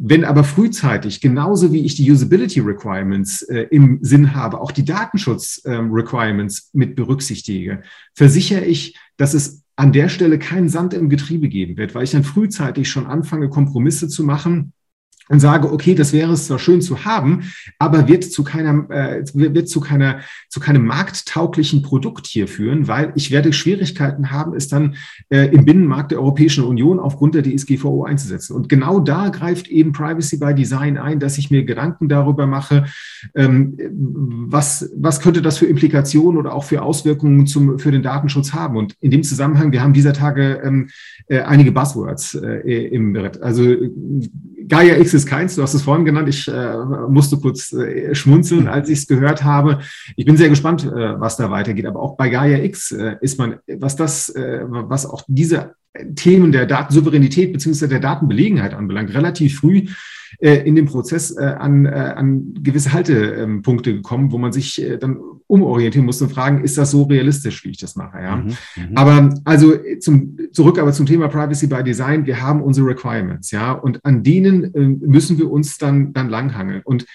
Wenn aber frühzeitig, genauso wie ich die Usability Requirements äh, im Sinn habe, auch die Datenschutz ähm, Requirements mit berücksichtige, versichere ich, dass es an der Stelle keinen Sand im Getriebe geben wird, weil ich dann frühzeitig schon anfange, Kompromisse zu machen, und sage, okay, das wäre es zwar schön zu haben, aber wird zu keiner, äh, wird zu keiner, zu keinem markttauglichen Produkt hier führen, weil ich werde Schwierigkeiten haben, es dann äh, im Binnenmarkt der Europäischen Union aufgrund der DSGVO einzusetzen. Und genau da greift eben Privacy by Design ein, dass ich mir Gedanken darüber mache, ähm, was, was könnte das für Implikationen oder auch für Auswirkungen zum, für den Datenschutz haben. Und in dem Zusammenhang, wir haben dieser Tage ähm, äh, einige Buzzwords äh, im Bericht. Also Gaia X ist keins, du hast es vorhin genannt. Ich äh, musste kurz äh, schmunzeln, als ich es gehört habe. Ich bin sehr gespannt, äh, was da weitergeht. Aber auch bei Gaia X äh, ist man, was das, äh, was auch diese Themen der Datensouveränität beziehungsweise der Datenbelegenheit anbelangt, relativ früh äh, in dem Prozess äh, an, äh, an gewisse Haltepunkte gekommen, wo man sich äh, dann umorientieren muss und fragen, ist das so realistisch, wie ich das mache? Ja? Mhm, mhm, aber also zum, zurück aber zum Thema Privacy by Design, wir haben unsere Requirements, ja, und an denen äh, müssen wir uns dann, dann langhangeln. Und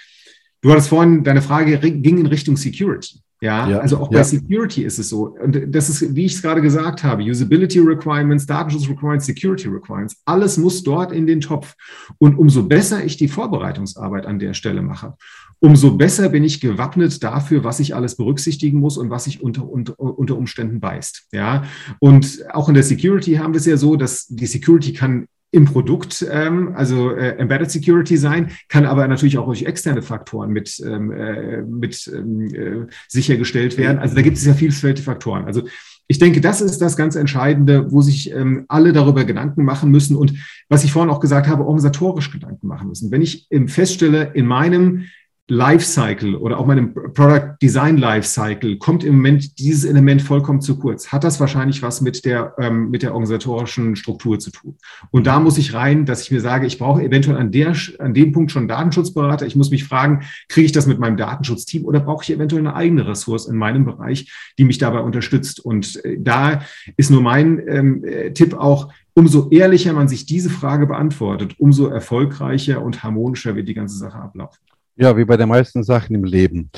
du hattest vorhin, deine Frage ging in Richtung Security. Ja, ja, also auch ja. bei Security ist es so. Und das ist, wie ich es gerade gesagt habe, Usability Requirements, Datenschutz Requirements, Security Requirements, alles muss dort in den Topf. Und umso besser ich die Vorbereitungsarbeit an der Stelle mache, umso besser bin ich gewappnet dafür, was ich alles berücksichtigen muss und was sich unter, unter, unter Umständen beißt. Ja, und auch in der Security haben wir es ja so, dass die Security kann im Produkt, ähm, also äh, Embedded Security sein, kann aber natürlich auch durch externe Faktoren mit, ähm, äh, mit ähm, äh, sichergestellt werden. Also da gibt es ja vielfältige Faktoren. Also ich denke, das ist das ganz Entscheidende, wo sich ähm, alle darüber Gedanken machen müssen und was ich vorhin auch gesagt habe, organisatorisch Gedanken machen müssen. Wenn ich ähm, feststelle, in meinem Lifecycle oder auch meinem Product Design Lifecycle kommt im Moment dieses Element vollkommen zu kurz. Hat das wahrscheinlich was mit der, ähm, mit der organisatorischen Struktur zu tun? Und da muss ich rein, dass ich mir sage, ich brauche eventuell an, der, an dem Punkt schon Datenschutzberater. Ich muss mich fragen, kriege ich das mit meinem Datenschutzteam oder brauche ich eventuell eine eigene Ressource in meinem Bereich, die mich dabei unterstützt? Und äh, da ist nur mein ähm, äh, Tipp auch, umso ehrlicher man sich diese Frage beantwortet, umso erfolgreicher und harmonischer wird die ganze Sache ablaufen. Ja, wie bei den meisten Sachen im Leben.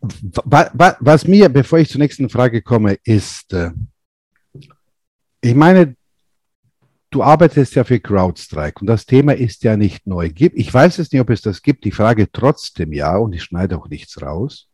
Was mir, bevor ich zur nächsten Frage komme, ist, äh, ich meine, du arbeitest ja für CrowdStrike und das Thema ist ja nicht neu. Ich weiß es nicht, ob es das gibt. Ich frage trotzdem ja und ich schneide auch nichts raus.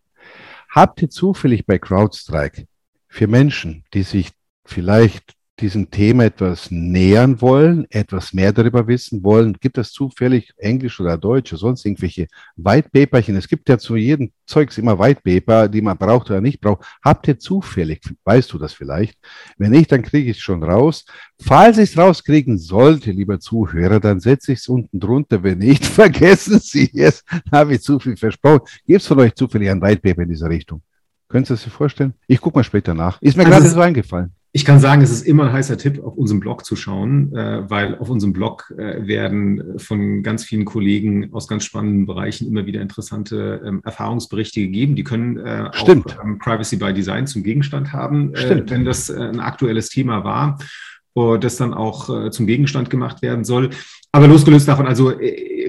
Habt ihr zufällig bei CrowdStrike für Menschen, die sich vielleicht diesem Thema etwas nähern wollen, etwas mehr darüber wissen wollen, gibt es zufällig Englisch oder Deutsch oder sonst irgendwelche White Paperchen? Es gibt ja zu jedem Zeugs immer White Paper, die man braucht oder nicht braucht. Habt ihr zufällig, weißt du das vielleicht? Wenn nicht, dann kriege ich es schon raus. Falls ich es rauskriegen sollte, lieber Zuhörer, dann setze ich es unten drunter. Wenn nicht, vergessen Sie es. Habe ich zu viel versprochen. Gibt es von euch zufällig ein White Paper in dieser Richtung? Können Sie das sich vorstellen? Ich gucke mal später nach. Ist mir also gerade so eingefallen. Ich kann sagen, es ist immer ein heißer Tipp, auf unserem Blog zu schauen, äh, weil auf unserem Blog äh, werden von ganz vielen Kollegen aus ganz spannenden Bereichen immer wieder interessante ähm, Erfahrungsberichte gegeben. Die können äh, Stimmt. auch ähm, Privacy by Design zum Gegenstand haben, äh, wenn das ein aktuelles Thema war, das dann auch zum Gegenstand gemacht werden soll. Aber losgelöst davon, also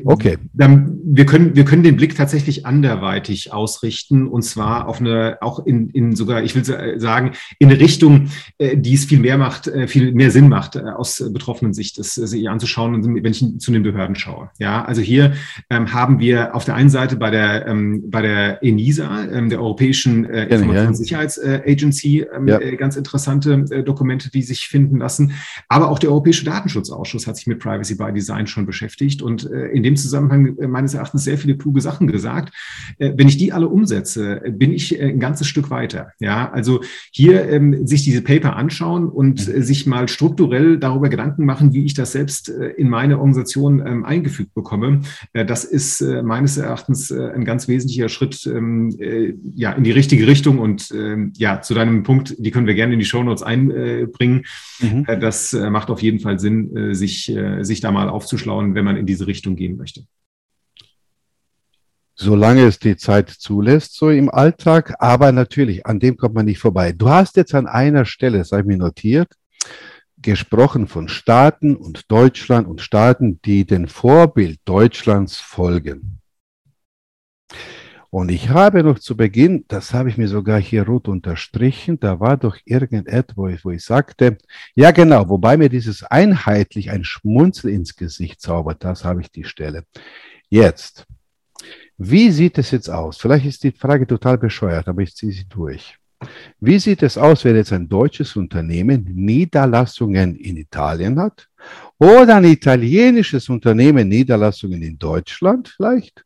okay. Dann, wir können wir können den Blick tatsächlich anderweitig ausrichten und zwar auf eine auch in, in sogar ich will sagen in eine Richtung, äh, die es viel mehr macht, äh, viel mehr Sinn macht äh, aus betroffenen Sicht, das sich anzuschauen, wenn ich zu den Behörden schaue. Ja, also hier ähm, haben wir auf der einen Seite bei der ähm, bei der ENISA, ähm, der Europäischen äh, Informationssicherheitsagency, ähm, ja. ganz interessante äh, Dokumente, die sich finden lassen, aber auch der Europäische Datenschutzausschuss hat sich mit Privacy by Design Design schon beschäftigt und äh, in dem Zusammenhang äh, meines Erachtens sehr viele kluge Sachen gesagt. Äh, wenn ich die alle umsetze, bin ich ein ganzes Stück weiter. Ja, also hier ähm, sich diese Paper anschauen und mhm. sich mal strukturell darüber Gedanken machen, wie ich das selbst in meine Organisation ähm, eingefügt bekomme. das ist meines Erachtens ein ganz wesentlicher Schritt ähm, ja, in die richtige Richtung und ja, zu deinem Punkt, die können wir gerne in die Shownotes einbringen. Mhm. das macht auf jeden Fall Sinn, sich, sich da mal auf aufzuschlauen, wenn man in diese Richtung gehen möchte. Solange es die Zeit zulässt, so im Alltag, aber natürlich, an dem kommt man nicht vorbei. Du hast jetzt an einer Stelle, das habe ich mir notiert, gesprochen von Staaten und Deutschland und Staaten, die den Vorbild Deutschlands folgen. Und ich habe noch zu Beginn, das habe ich mir sogar hier rot unterstrichen, da war doch irgendetwas, wo ich sagte, ja genau, wobei mir dieses einheitlich ein Schmunzel ins Gesicht zaubert, das habe ich die Stelle. Jetzt, wie sieht es jetzt aus? Vielleicht ist die Frage total bescheuert, aber ich ziehe sie durch. Wie sieht es aus, wenn jetzt ein deutsches Unternehmen Niederlassungen in Italien hat oder ein italienisches Unternehmen Niederlassungen in Deutschland vielleicht?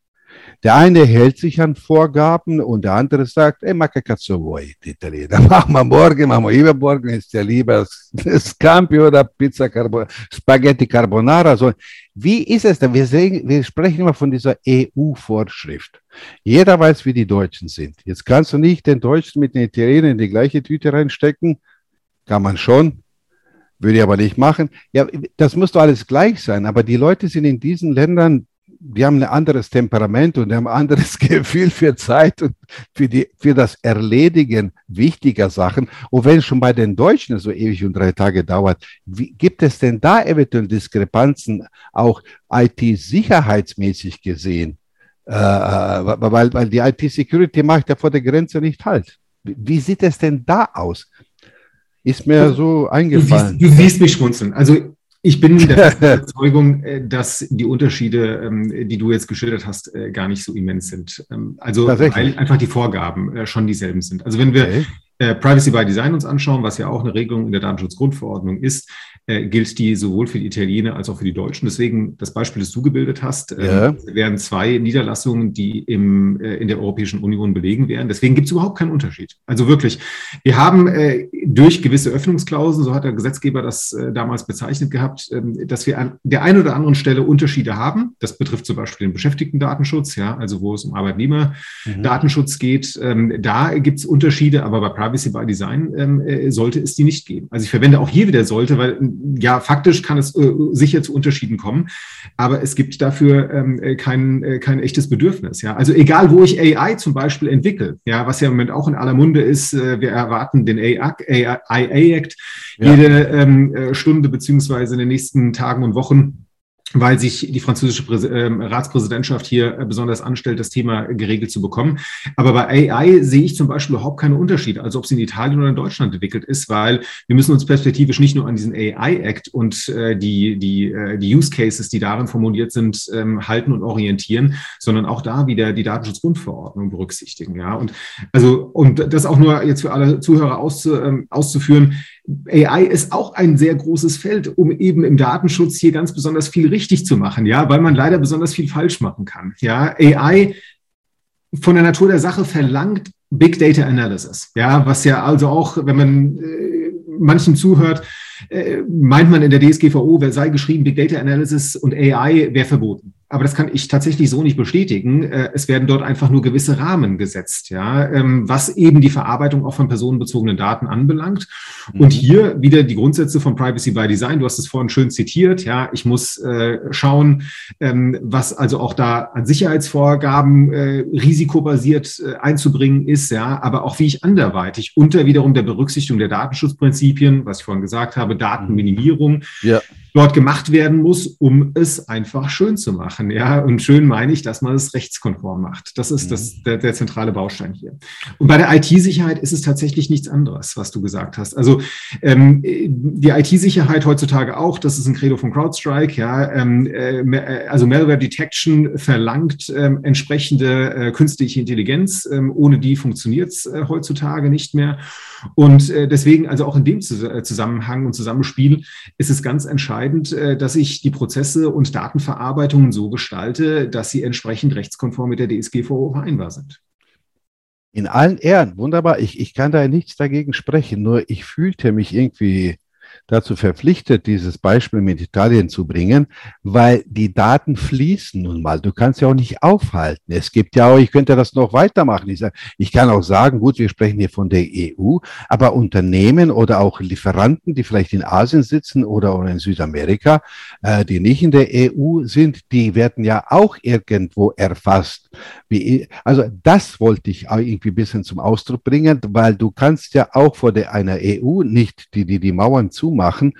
Der eine hält sich an Vorgaben und der andere sagt, ey, ma che cazzo vuoi, Italiener? Machen wir morgen, machen wir übermorgen, ist ja lieber Scampi oder Pizza Carbonara, Spaghetti Carbonara. So. Wie ist es denn? Wir, sehen, wir sprechen immer von dieser EU-Vorschrift. Jeder weiß, wie die Deutschen sind. Jetzt kannst du nicht den Deutschen mit den Italienern in die gleiche Tüte reinstecken. Kann man schon, würde ich aber nicht machen. Ja, das muss doch alles gleich sein. Aber die Leute sind in diesen Ländern die haben ein anderes Temperament und haben ein anderes Gefühl für Zeit und für, die, für das Erledigen wichtiger Sachen. Und wenn schon bei den Deutschen so ewig und drei Tage dauert, wie, gibt es denn da eventuell Diskrepanzen, auch IT-sicherheitsmäßig gesehen? Äh, äh weil, weil die IT-Security macht ja vor der Grenze nicht halt. Wie sieht es denn da aus? Ist mir so eingefallen. Du siehst, du siehst mich schmunzeln. Also ich bin der Überzeugung, äh, dass die Unterschiede, ähm, die du jetzt geschildert hast, äh, gar nicht so immens sind. Ähm, also weil einfach die Vorgaben äh, schon dieselben sind. Also wenn wir okay. Privacy by Design uns anschauen, was ja auch eine Regelung in der Datenschutzgrundverordnung ist, äh, gilt die sowohl für die Italiener als auch für die Deutschen. Deswegen das Beispiel, das du gebildet hast, äh, ja. wären zwei Niederlassungen, die im, äh, in der Europäischen Union belegen wären. Deswegen gibt es überhaupt keinen Unterschied. Also wirklich, wir haben äh, durch gewisse Öffnungsklauseln, so hat der Gesetzgeber das äh, damals bezeichnet gehabt, ähm, dass wir an der einen oder anderen Stelle Unterschiede haben. Das betrifft zum Beispiel den Beschäftigtendatenschutz, ja, also wo es um Arbeitnehmerdatenschutz mhm. geht. Ähm, da gibt es Unterschiede, aber bei Privacy by Design ähm, äh, sollte es die nicht geben. Also ich verwende auch hier wieder sollte, weil ja, faktisch kann es äh, sicher zu Unterschieden kommen, aber es gibt dafür ähm, äh, kein, äh, kein echtes Bedürfnis. Ja, also egal, wo ich AI zum Beispiel entwickle, ja, was ja im Moment auch in aller Munde ist, äh, wir erwarten den AI-Act ja. jede ähm, äh, Stunde beziehungsweise in den nächsten Tagen und Wochen weil sich die französische Präs äh, Ratspräsidentschaft hier äh, besonders anstellt, das Thema geregelt zu bekommen. Aber bei AI sehe ich zum Beispiel überhaupt keine Unterschiede, also ob sie in Italien oder in Deutschland entwickelt ist, weil wir müssen uns perspektivisch nicht nur an diesen AI-Act und äh, die, die, äh, die Use Cases, die darin formuliert sind, ähm, halten und orientieren, sondern auch da wieder die Datenschutzgrundverordnung berücksichtigen. Ja, und also, und das auch nur jetzt für alle Zuhörer ähm, auszuführen, AI ist auch ein sehr großes Feld, um eben im Datenschutz hier ganz besonders viel richtig zu machen, ja, weil man leider besonders viel falsch machen kann. Ja, AI von der Natur der Sache verlangt Big Data Analysis, ja, was ja also auch, wenn man äh, manchen zuhört, äh, meint man in der DSGVO, wer sei geschrieben, Big Data Analysis und AI wäre verboten aber das kann ich tatsächlich so nicht bestätigen. Äh, es werden dort einfach nur gewisse Rahmen gesetzt, ja, ähm, was eben die Verarbeitung auch von personenbezogenen Daten anbelangt. Mhm. Und hier wieder die Grundsätze von Privacy by Design. Du hast es vorhin schön zitiert, ja. Ich muss äh, schauen, ähm, was also auch da an Sicherheitsvorgaben äh, risikobasiert einzubringen ist, ja, aber auch wie ich anderweitig unter wiederum der Berücksichtigung der Datenschutzprinzipien, was ich vorhin gesagt habe, Datenminimierung, ja dort gemacht werden muss, um es einfach schön zu machen. Ja, und schön meine ich, dass man es rechtskonform macht. Das ist das, mhm. der, der zentrale Baustein hier. Und bei der IT-Sicherheit ist es tatsächlich nichts anderes, was du gesagt hast. Also ähm, die IT-Sicherheit heutzutage auch, das ist ein Credo von CrowdStrike, ja, ähm, äh, also Malware Detection verlangt ähm, entsprechende äh, künstliche Intelligenz. Ähm, ohne die funktioniert es äh, heutzutage nicht mehr. Und äh, deswegen, also auch in dem äh, Zusammenhang und Zusammenspiel ist es ganz entscheidend, äh, dass ich die Prozesse und Datenverarbeitungen so gestalte, dass sie entsprechend rechtskonform mit der DSGVO vereinbar sind. In allen Ehren, wunderbar. Ich, ich kann da nichts dagegen sprechen, nur ich fühlte mich irgendwie dazu verpflichtet, dieses Beispiel mit Italien zu bringen, weil die Daten fließen nun mal. Du kannst ja auch nicht aufhalten. Es gibt ja auch, ich könnte das noch weitermachen. Ich, sage, ich kann auch sagen, gut, wir sprechen hier von der EU, aber Unternehmen oder auch Lieferanten, die vielleicht in Asien sitzen oder in Südamerika, äh, die nicht in der EU sind, die werden ja auch irgendwo erfasst. Wie, also das wollte ich irgendwie ein bisschen zum Ausdruck bringen, weil du kannst ja auch vor der, einer EU nicht die, die, die Mauern zumachen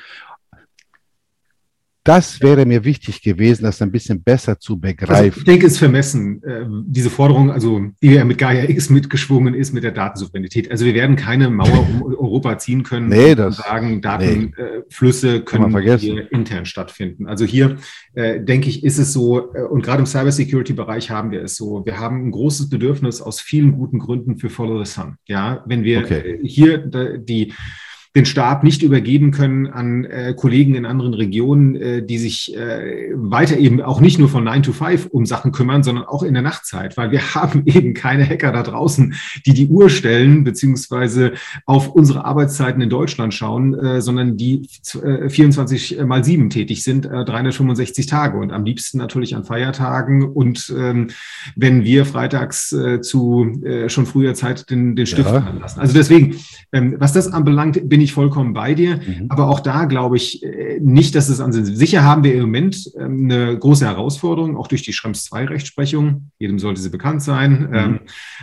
das wäre mir wichtig gewesen, das ein bisschen besser zu begreifen. Also ich denke, es ist vermessen, äh, diese Forderung, also die ja mit Gaia X mitgeschwungen ist mit der Datensouveränität. Also wir werden keine Mauer um Europa ziehen können nee, das, und sagen, Datenflüsse nee. können hier intern stattfinden. Also hier äh, denke ich, ist es so, äh, und gerade im Cybersecurity-Bereich haben wir es so, wir haben ein großes Bedürfnis aus vielen guten Gründen für Follow the Sun. Ja, wenn wir okay. hier die den Stab nicht übergeben können an äh, Kollegen in anderen Regionen, äh, die sich äh, weiter eben auch nicht nur von 9 to 5 um Sachen kümmern, sondern auch in der Nachtzeit, weil wir haben eben keine Hacker da draußen, die die Uhr stellen, beziehungsweise auf unsere Arbeitszeiten in Deutschland schauen, äh, sondern die äh, 24 mal 7 tätig sind, äh, 365 Tage und am liebsten natürlich an Feiertagen und ähm, wenn wir freitags äh, zu äh, schon früher Zeit den, den Stift ja. lassen. Also deswegen, ähm, was das anbelangt, bin ich ich voll bei dir. Mhm. Aber auch da glaube ich äh, nicht, dass es an Sicher haben wir im Moment ähm, eine große Herausforderung, auch durch die Schrems 2 Rechtsprechung. Jedem sollte sie bekannt sein. Mhm. Ähm,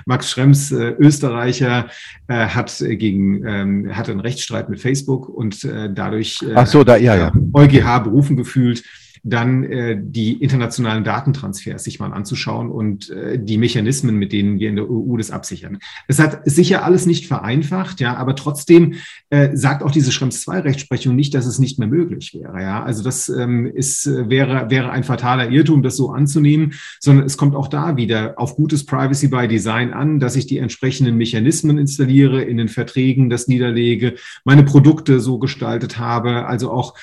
Max Schrems, äh, Österreicher, äh, hat gegen, ähm, hatte einen Rechtsstreit mit Facebook und dadurch Ach so, da, ja, ja. EuGH berufen gefühlt dann äh, die internationalen Datentransfers sich mal anzuschauen und äh, die Mechanismen, mit denen wir in der EU das absichern. Es hat sicher alles nicht vereinfacht, ja, aber trotzdem äh, sagt auch diese Schrems 2 Rechtsprechung nicht, dass es nicht mehr möglich wäre, ja. Also das ähm, ist, äh, wäre, wäre ein fataler Irrtum, das so anzunehmen, sondern es kommt auch da wieder auf gutes Privacy by Design an, dass ich die entsprechenden Mechanismen installiere, in den Verträgen das niederlege, meine Produkte so gestaltet habe, also auch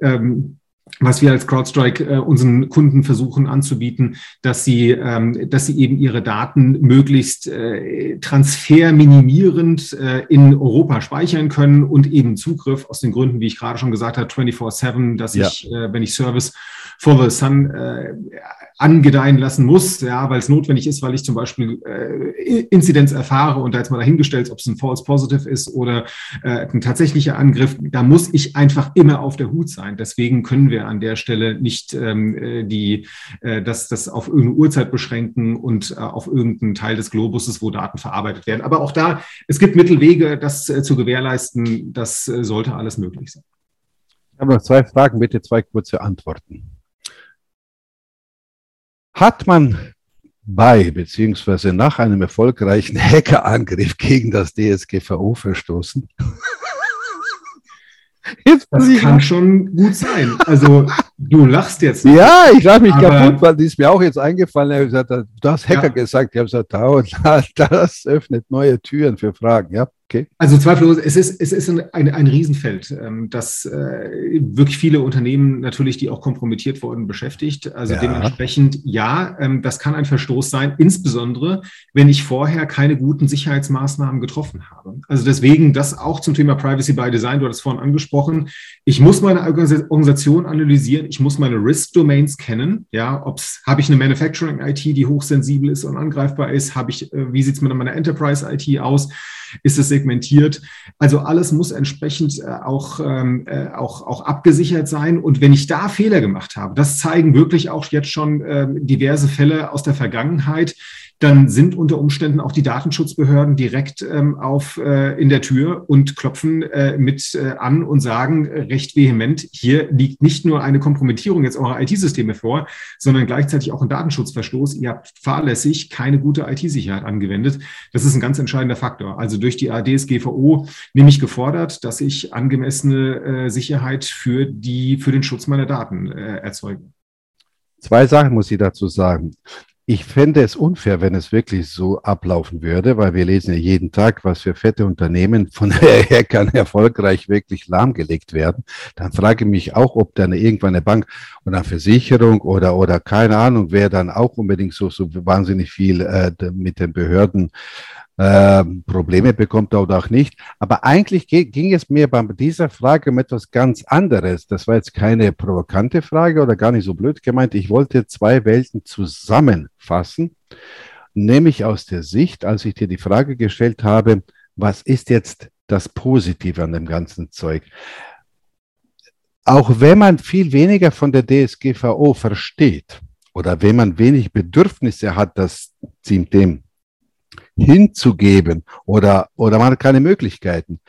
ähm, was wir als CrowdStrike äh, unseren Kunden versuchen anzubieten, dass sie, ähm, dass sie eben ihre Daten möglichst äh, transferminimierend äh, in Europa speichern können und eben Zugriff aus den Gründen, wie ich gerade schon gesagt habe, 24/7, dass ja. ich, äh, wenn ich Service for the Sun äh, angedeihen lassen muss, ja, weil es notwendig ist, weil ich zum Beispiel äh, Inzidenz erfahre und da jetzt mal dahingestellt, ob es ein False Positive ist oder äh, ein tatsächlicher Angriff, da muss ich einfach immer auf der Hut sein. Deswegen können wir an der Stelle nicht ähm, äh, die, äh, das, das auf irgendeine Uhrzeit beschränken und äh, auf irgendeinen Teil des Globuses, wo Daten verarbeitet werden. Aber auch da, es gibt Mittelwege, das äh, zu gewährleisten. Das äh, sollte alles möglich sein. Ich habe noch zwei Fragen, bitte zwei kurze Antworten. Hat man bei beziehungsweise nach einem erfolgreichen Hackerangriff gegen das DSGVO verstoßen? Jetzt das kann schon gut sein. Also du lachst jetzt. Ja, ich lache mich kaputt, weil die ist mir auch jetzt eingefallen. Gesagt, du hast Hacker ja. gesagt. Ich habe gesagt, das öffnet neue Türen für Fragen. Ja. Okay. Also zweifellos, es ist, es ist ein, ein, ein Riesenfeld, ähm, das äh, wirklich viele Unternehmen natürlich, die auch kompromittiert wurden, beschäftigt. Also ja. dementsprechend, ja, ähm, das kann ein Verstoß sein, insbesondere wenn ich vorher keine guten Sicherheitsmaßnahmen getroffen habe. Also deswegen das auch zum Thema Privacy by Design, du hattest vorhin angesprochen. Ich muss meine Organisation analysieren, ich muss meine Risk-Domains kennen. Ja, ob's, habe ich eine Manufacturing-IT, die hochsensibel ist und angreifbar ist? Habe ich, äh, wie sieht es mit meiner Enterprise-IT aus? ist es segmentiert. Also alles muss entsprechend äh, auch, ähm, äh, auch, auch abgesichert sein. Und wenn ich da Fehler gemacht habe, das zeigen wirklich auch jetzt schon äh, diverse Fälle aus der Vergangenheit, dann sind unter Umständen auch die Datenschutzbehörden direkt ähm, auf, äh, in der Tür und klopfen äh, mit äh, an und sagen äh, recht vehement, hier liegt nicht nur eine Kompromittierung jetzt eurer IT-Systeme vor, sondern gleichzeitig auch ein Datenschutzverstoß. Ihr habt fahrlässig keine gute IT-Sicherheit angewendet. Das ist ein ganz entscheidender Faktor. Also durch die ADSGVO nämlich gefordert, dass ich angemessene äh, Sicherheit für die, für den Schutz meiner Daten äh, erzeuge. Zwei Sachen muss ich dazu sagen. Ich fände es unfair, wenn es wirklich so ablaufen würde, weil wir lesen ja jeden Tag, was für fette Unternehmen von Hackern erfolgreich wirklich lahmgelegt werden. Dann frage ich mich auch, ob dann irgendwann eine Bank oder eine Versicherung oder, oder keine Ahnung, wer dann auch unbedingt so, so wahnsinnig viel äh, mit den Behörden äh, Probleme bekommt oder auch nicht. Aber eigentlich ging es mir bei dieser Frage um etwas ganz anderes. Das war jetzt keine provokante Frage oder gar nicht so blöd gemeint. Ich wollte zwei Welten zusammenfassen, nämlich aus der Sicht, als ich dir die Frage gestellt habe, was ist jetzt das Positive an dem ganzen Zeug? Auch wenn man viel weniger von der DSGVO versteht oder wenn man wenig Bedürfnisse hat, das dem hinzugeben oder, oder man hat keine Möglichkeiten.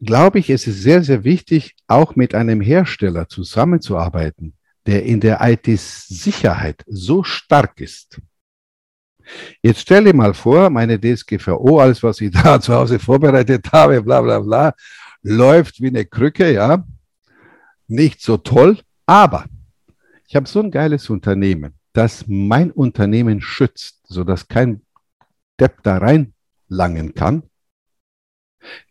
glaube ich, es ist sehr, sehr wichtig, auch mit einem Hersteller zusammenzuarbeiten, der in der IT-Sicherheit so stark ist. Jetzt stell dir mal vor, meine DSGVO, alles, was ich da zu Hause vorbereitet habe, bla bla bla, läuft wie eine Krücke, ja. Nicht so toll, aber ich habe so ein geiles Unternehmen, das mein Unternehmen schützt, sodass kein Depp da reinlangen kann.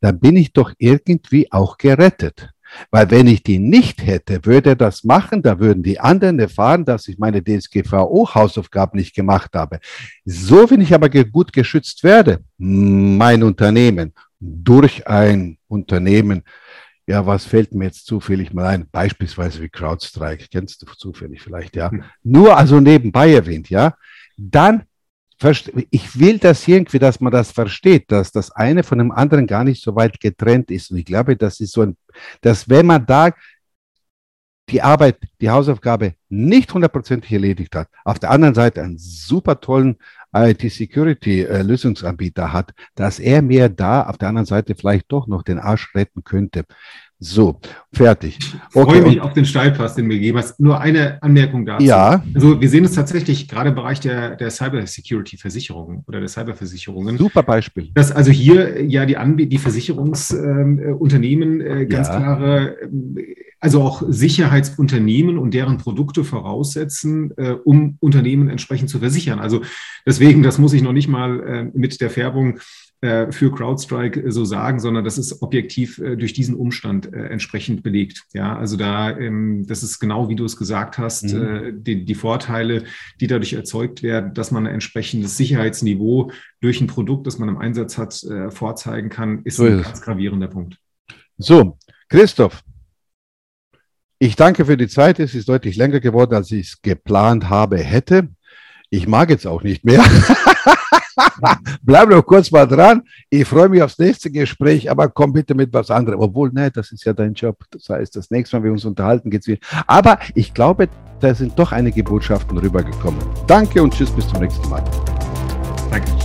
Da bin ich doch irgendwie auch gerettet. Weil wenn ich die nicht hätte, würde er das machen, da würden die anderen erfahren, dass ich meine DSGVO-Hausaufgaben nicht gemacht habe. So, wenn ich aber gut geschützt werde, mein Unternehmen, durch ein Unternehmen, ja, was fällt mir jetzt zufällig mal ein? Beispielsweise wie CrowdStrike, kennst du zufällig vielleicht, ja. Hm. Nur also nebenbei erwähnt, ja. Dann ich will das irgendwie, dass man das versteht, dass das eine von dem anderen gar nicht so weit getrennt ist. Und ich glaube, das ist so ein, dass wenn man da die Arbeit, die Hausaufgabe nicht hundertprozentig erledigt hat, auf der anderen Seite einen super tollen IT-Security-Lösungsanbieter hat, dass er mir da auf der anderen Seite vielleicht doch noch den Arsch retten könnte. So, fertig. Okay. Ich freue mich auf den Steilpass, den wir geben hast. Nur eine Anmerkung dazu. Ja. Also wir sehen es tatsächlich gerade im Bereich der, der Cyber-Security-Versicherungen oder der Cyberversicherungen. Super Beispiel. Dass also hier ja die, Anb die Versicherungsunternehmen äh, äh, ganz ja. klare, äh, also auch Sicherheitsunternehmen und deren Produkte voraussetzen, äh, um Unternehmen entsprechend zu versichern. Also deswegen, das muss ich noch nicht mal äh, mit der Färbung äh, für CrowdStrike so sagen, sondern das ist objektiv äh, durch diesen Umstand äh, entsprechend belegt. Ja, also da, ähm, das ist genau wie du es gesagt hast, mhm. die, die Vorteile, die dadurch erzeugt werden, dass man ein entsprechendes Sicherheitsniveau durch ein Produkt, das man im Einsatz hat, vorzeigen kann, ist so ein ist ganz gravierender Punkt. So, Christoph, ich danke für die Zeit. Es ist deutlich länger geworden, als ich es geplant habe, hätte. Ich mag jetzt auch nicht mehr. Bleib noch kurz mal dran. Ich freue mich aufs nächste Gespräch, aber komm bitte mit was anderem. Obwohl, ne, das ist ja dein Job. Das heißt, das nächste Mal, wir uns unterhalten, geht es wieder. Aber ich glaube, da sind doch einige Botschaften rübergekommen. Danke und tschüss, bis zum nächsten Mal. Danke.